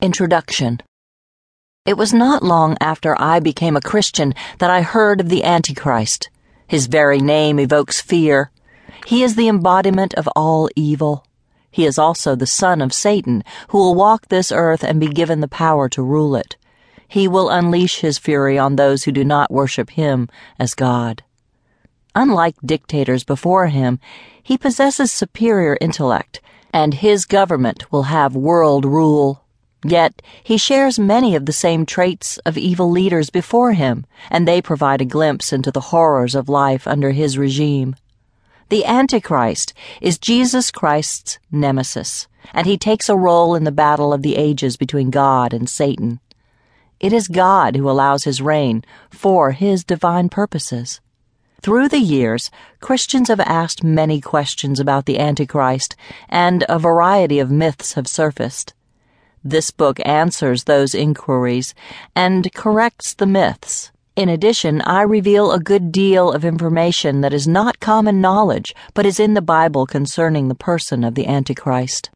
Introduction It was not long after I became a Christian that I heard of the Antichrist. His very name evokes fear. He is the embodiment of all evil. He is also the son of Satan, who will walk this earth and be given the power to rule it. He will unleash his fury on those who do not worship him as God. Unlike dictators before him, he possesses superior intellect, and his government will have world rule. Yet, he shares many of the same traits of evil leaders before him, and they provide a glimpse into the horrors of life under his regime. The Antichrist is Jesus Christ's nemesis, and he takes a role in the battle of the ages between God and Satan. It is God who allows his reign for his divine purposes. Through the years, Christians have asked many questions about the Antichrist, and a variety of myths have surfaced. This book answers those inquiries and corrects the myths. In addition, I reveal a good deal of information that is not common knowledge, but is in the Bible concerning the person of the Antichrist.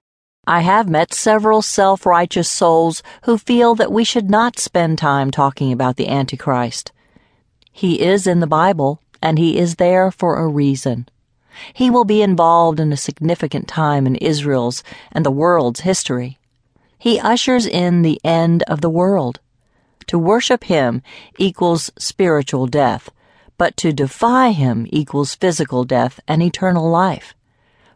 I have met several self righteous souls who feel that we should not spend time talking about the Antichrist. He is in the Bible, and he is there for a reason. He will be involved in a significant time in Israel's and the world's history. He ushers in the end of the world. To worship him equals spiritual death, but to defy him equals physical death and eternal life.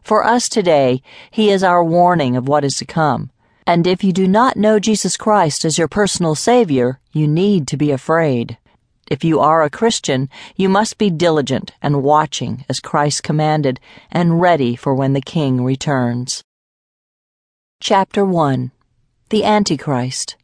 For us today, he is our warning of what is to come. And if you do not know Jesus Christ as your personal Savior, you need to be afraid. If you are a Christian, you must be diligent and watching as Christ commanded and ready for when the King returns. Chapter 1 the Antichrist.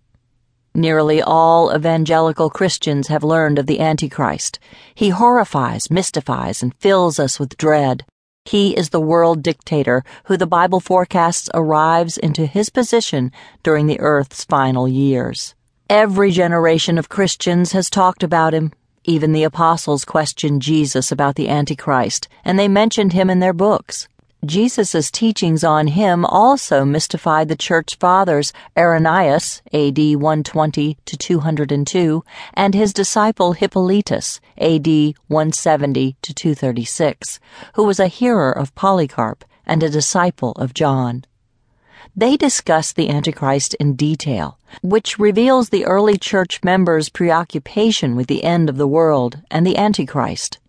Nearly all evangelical Christians have learned of the Antichrist. He horrifies, mystifies, and fills us with dread. He is the world dictator who the Bible forecasts arrives into his position during the earth's final years. Every generation of Christians has talked about him. Even the apostles questioned Jesus about the Antichrist, and they mentioned him in their books. Jesus' teachings on him also mystified the church fathers Irenaeus, AD 120 to 202, and his disciple Hippolytus, AD 170 to 236, who was a hearer of Polycarp and a disciple of John. They discuss the Antichrist in detail, which reveals the early church members' preoccupation with the end of the world and the Antichrist.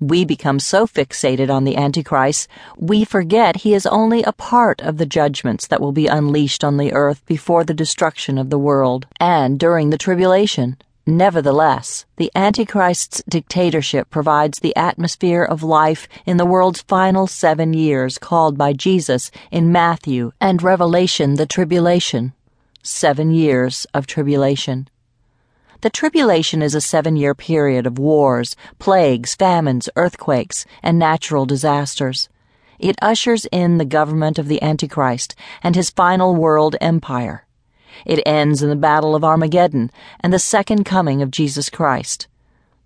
We become so fixated on the Antichrist, we forget he is only a part of the judgments that will be unleashed on the earth before the destruction of the world and during the tribulation. Nevertheless, the Antichrist's dictatorship provides the atmosphere of life in the world's final seven years called by Jesus in Matthew and Revelation the tribulation. Seven years of tribulation. The tribulation is a seven year period of wars, plagues, famines, earthquakes, and natural disasters. It ushers in the government of the Antichrist and his final world empire. It ends in the Battle of Armageddon and the second coming of Jesus Christ.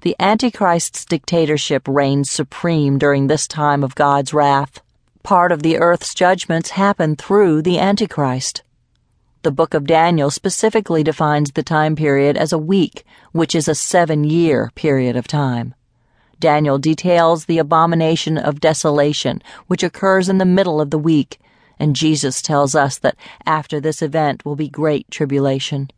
The Antichrist's dictatorship reigns supreme during this time of God's wrath. Part of the earth's judgments happen through the Antichrist. The book of Daniel specifically defines the time period as a week, which is a seven year period of time. Daniel details the abomination of desolation, which occurs in the middle of the week, and Jesus tells us that after this event will be great tribulation.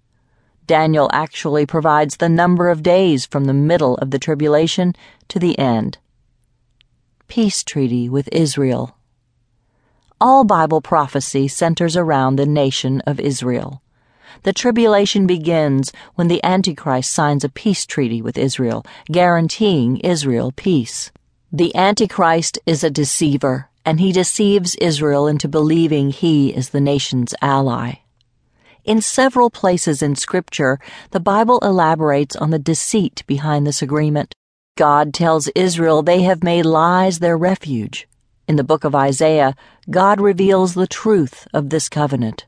Daniel actually provides the number of days from the middle of the tribulation to the end. Peace Treaty with Israel. All Bible prophecy centers around the nation of Israel. The tribulation begins when the Antichrist signs a peace treaty with Israel, guaranteeing Israel peace. The Antichrist is a deceiver, and he deceives Israel into believing he is the nation's ally. In several places in Scripture, the Bible elaborates on the deceit behind this agreement. God tells Israel they have made lies their refuge. In the book of Isaiah, God reveals the truth of this covenant.